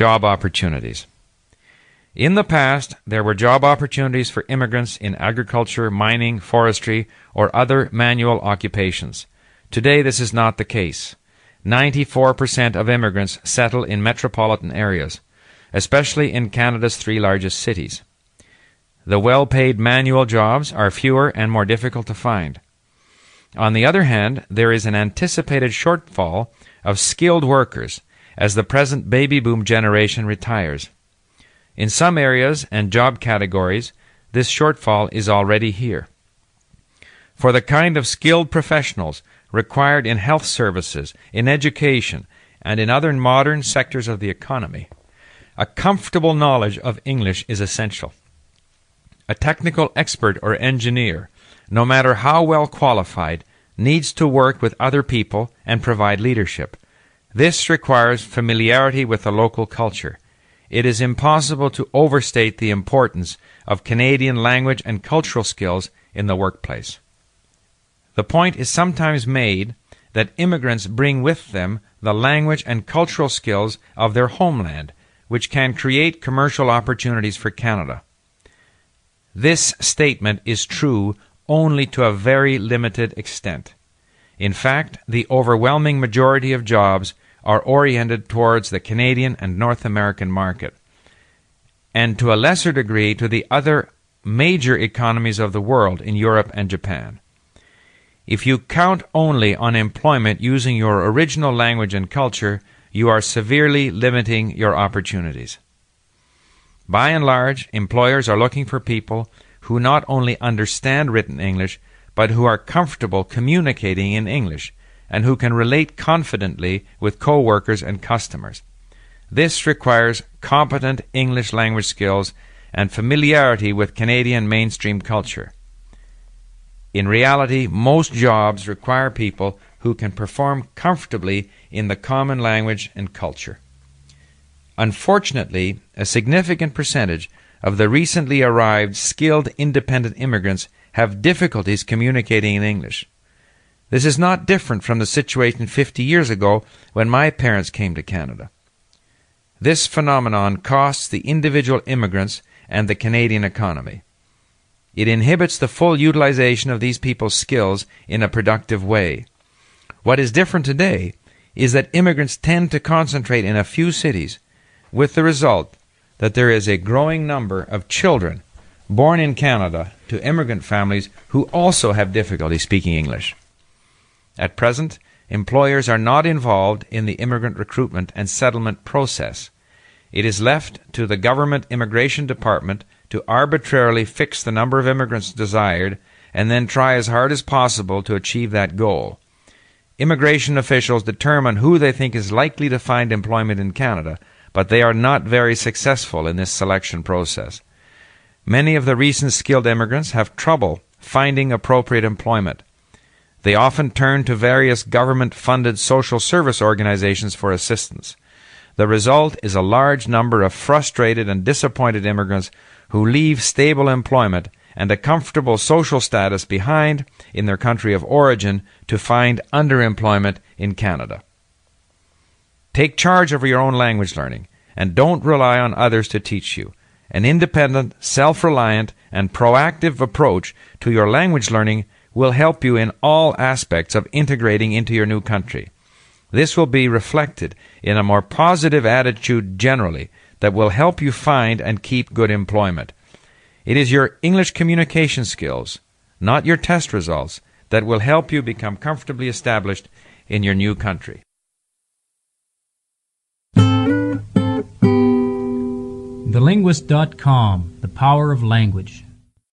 Job opportunities. In the past, there were job opportunities for immigrants in agriculture, mining, forestry, or other manual occupations. Today, this is not the case. 94% of immigrants settle in metropolitan areas, especially in Canada's three largest cities. The well paid manual jobs are fewer and more difficult to find. On the other hand, there is an anticipated shortfall of skilled workers as the present baby boom generation retires. In some areas and job categories, this shortfall is already here. For the kind of skilled professionals required in health services, in education, and in other modern sectors of the economy, a comfortable knowledge of English is essential. A technical expert or engineer, no matter how well qualified, needs to work with other people and provide leadership. This requires familiarity with the local culture it is impossible to overstate the importance of Canadian language and cultural skills in the workplace. The point is sometimes made that immigrants bring with them the language and cultural skills of their homeland, which can create commercial opportunities for Canada. This statement is true only to a very limited extent. In fact, the overwhelming majority of jobs are oriented towards the Canadian and North American market, and to a lesser degree to the other major economies of the world in Europe and Japan. If you count only on employment using your original language and culture, you are severely limiting your opportunities. By and large, employers are looking for people who not only understand written English, but who are comfortable communicating in English and who can relate confidently with co-workers and customers. This requires competent English language skills and familiarity with Canadian mainstream culture. In reality, most jobs require people who can perform comfortably in the common language and culture. Unfortunately, a significant percentage of the recently arrived skilled independent immigrants have difficulties communicating in English. This is not different from the situation 50 years ago when my parents came to Canada. This phenomenon costs the individual immigrants and the Canadian economy. It inhibits the full utilization of these people's skills in a productive way. What is different today is that immigrants tend to concentrate in a few cities, with the result that there is a growing number of children born in Canada to immigrant families who also have difficulty speaking English. At present, employers are not involved in the immigrant recruitment and settlement process. It is left to the government immigration department to arbitrarily fix the number of immigrants desired and then try as hard as possible to achieve that goal. Immigration officials determine who they think is likely to find employment in Canada, but they are not very successful in this selection process. Many of the recent skilled immigrants have trouble finding appropriate employment. They often turn to various government funded social service organizations for assistance. The result is a large number of frustrated and disappointed immigrants who leave stable employment and a comfortable social status behind in their country of origin to find underemployment in Canada. Take charge of your own language learning and don't rely on others to teach you. An independent, self reliant, and proactive approach to your language learning will help you in all aspects of integrating into your new country. This will be reflected in a more positive attitude generally that will help you find and keep good employment. It is your English communication skills, not your test results, that will help you become comfortably established in your new country. TheLinguist.com The Power of Language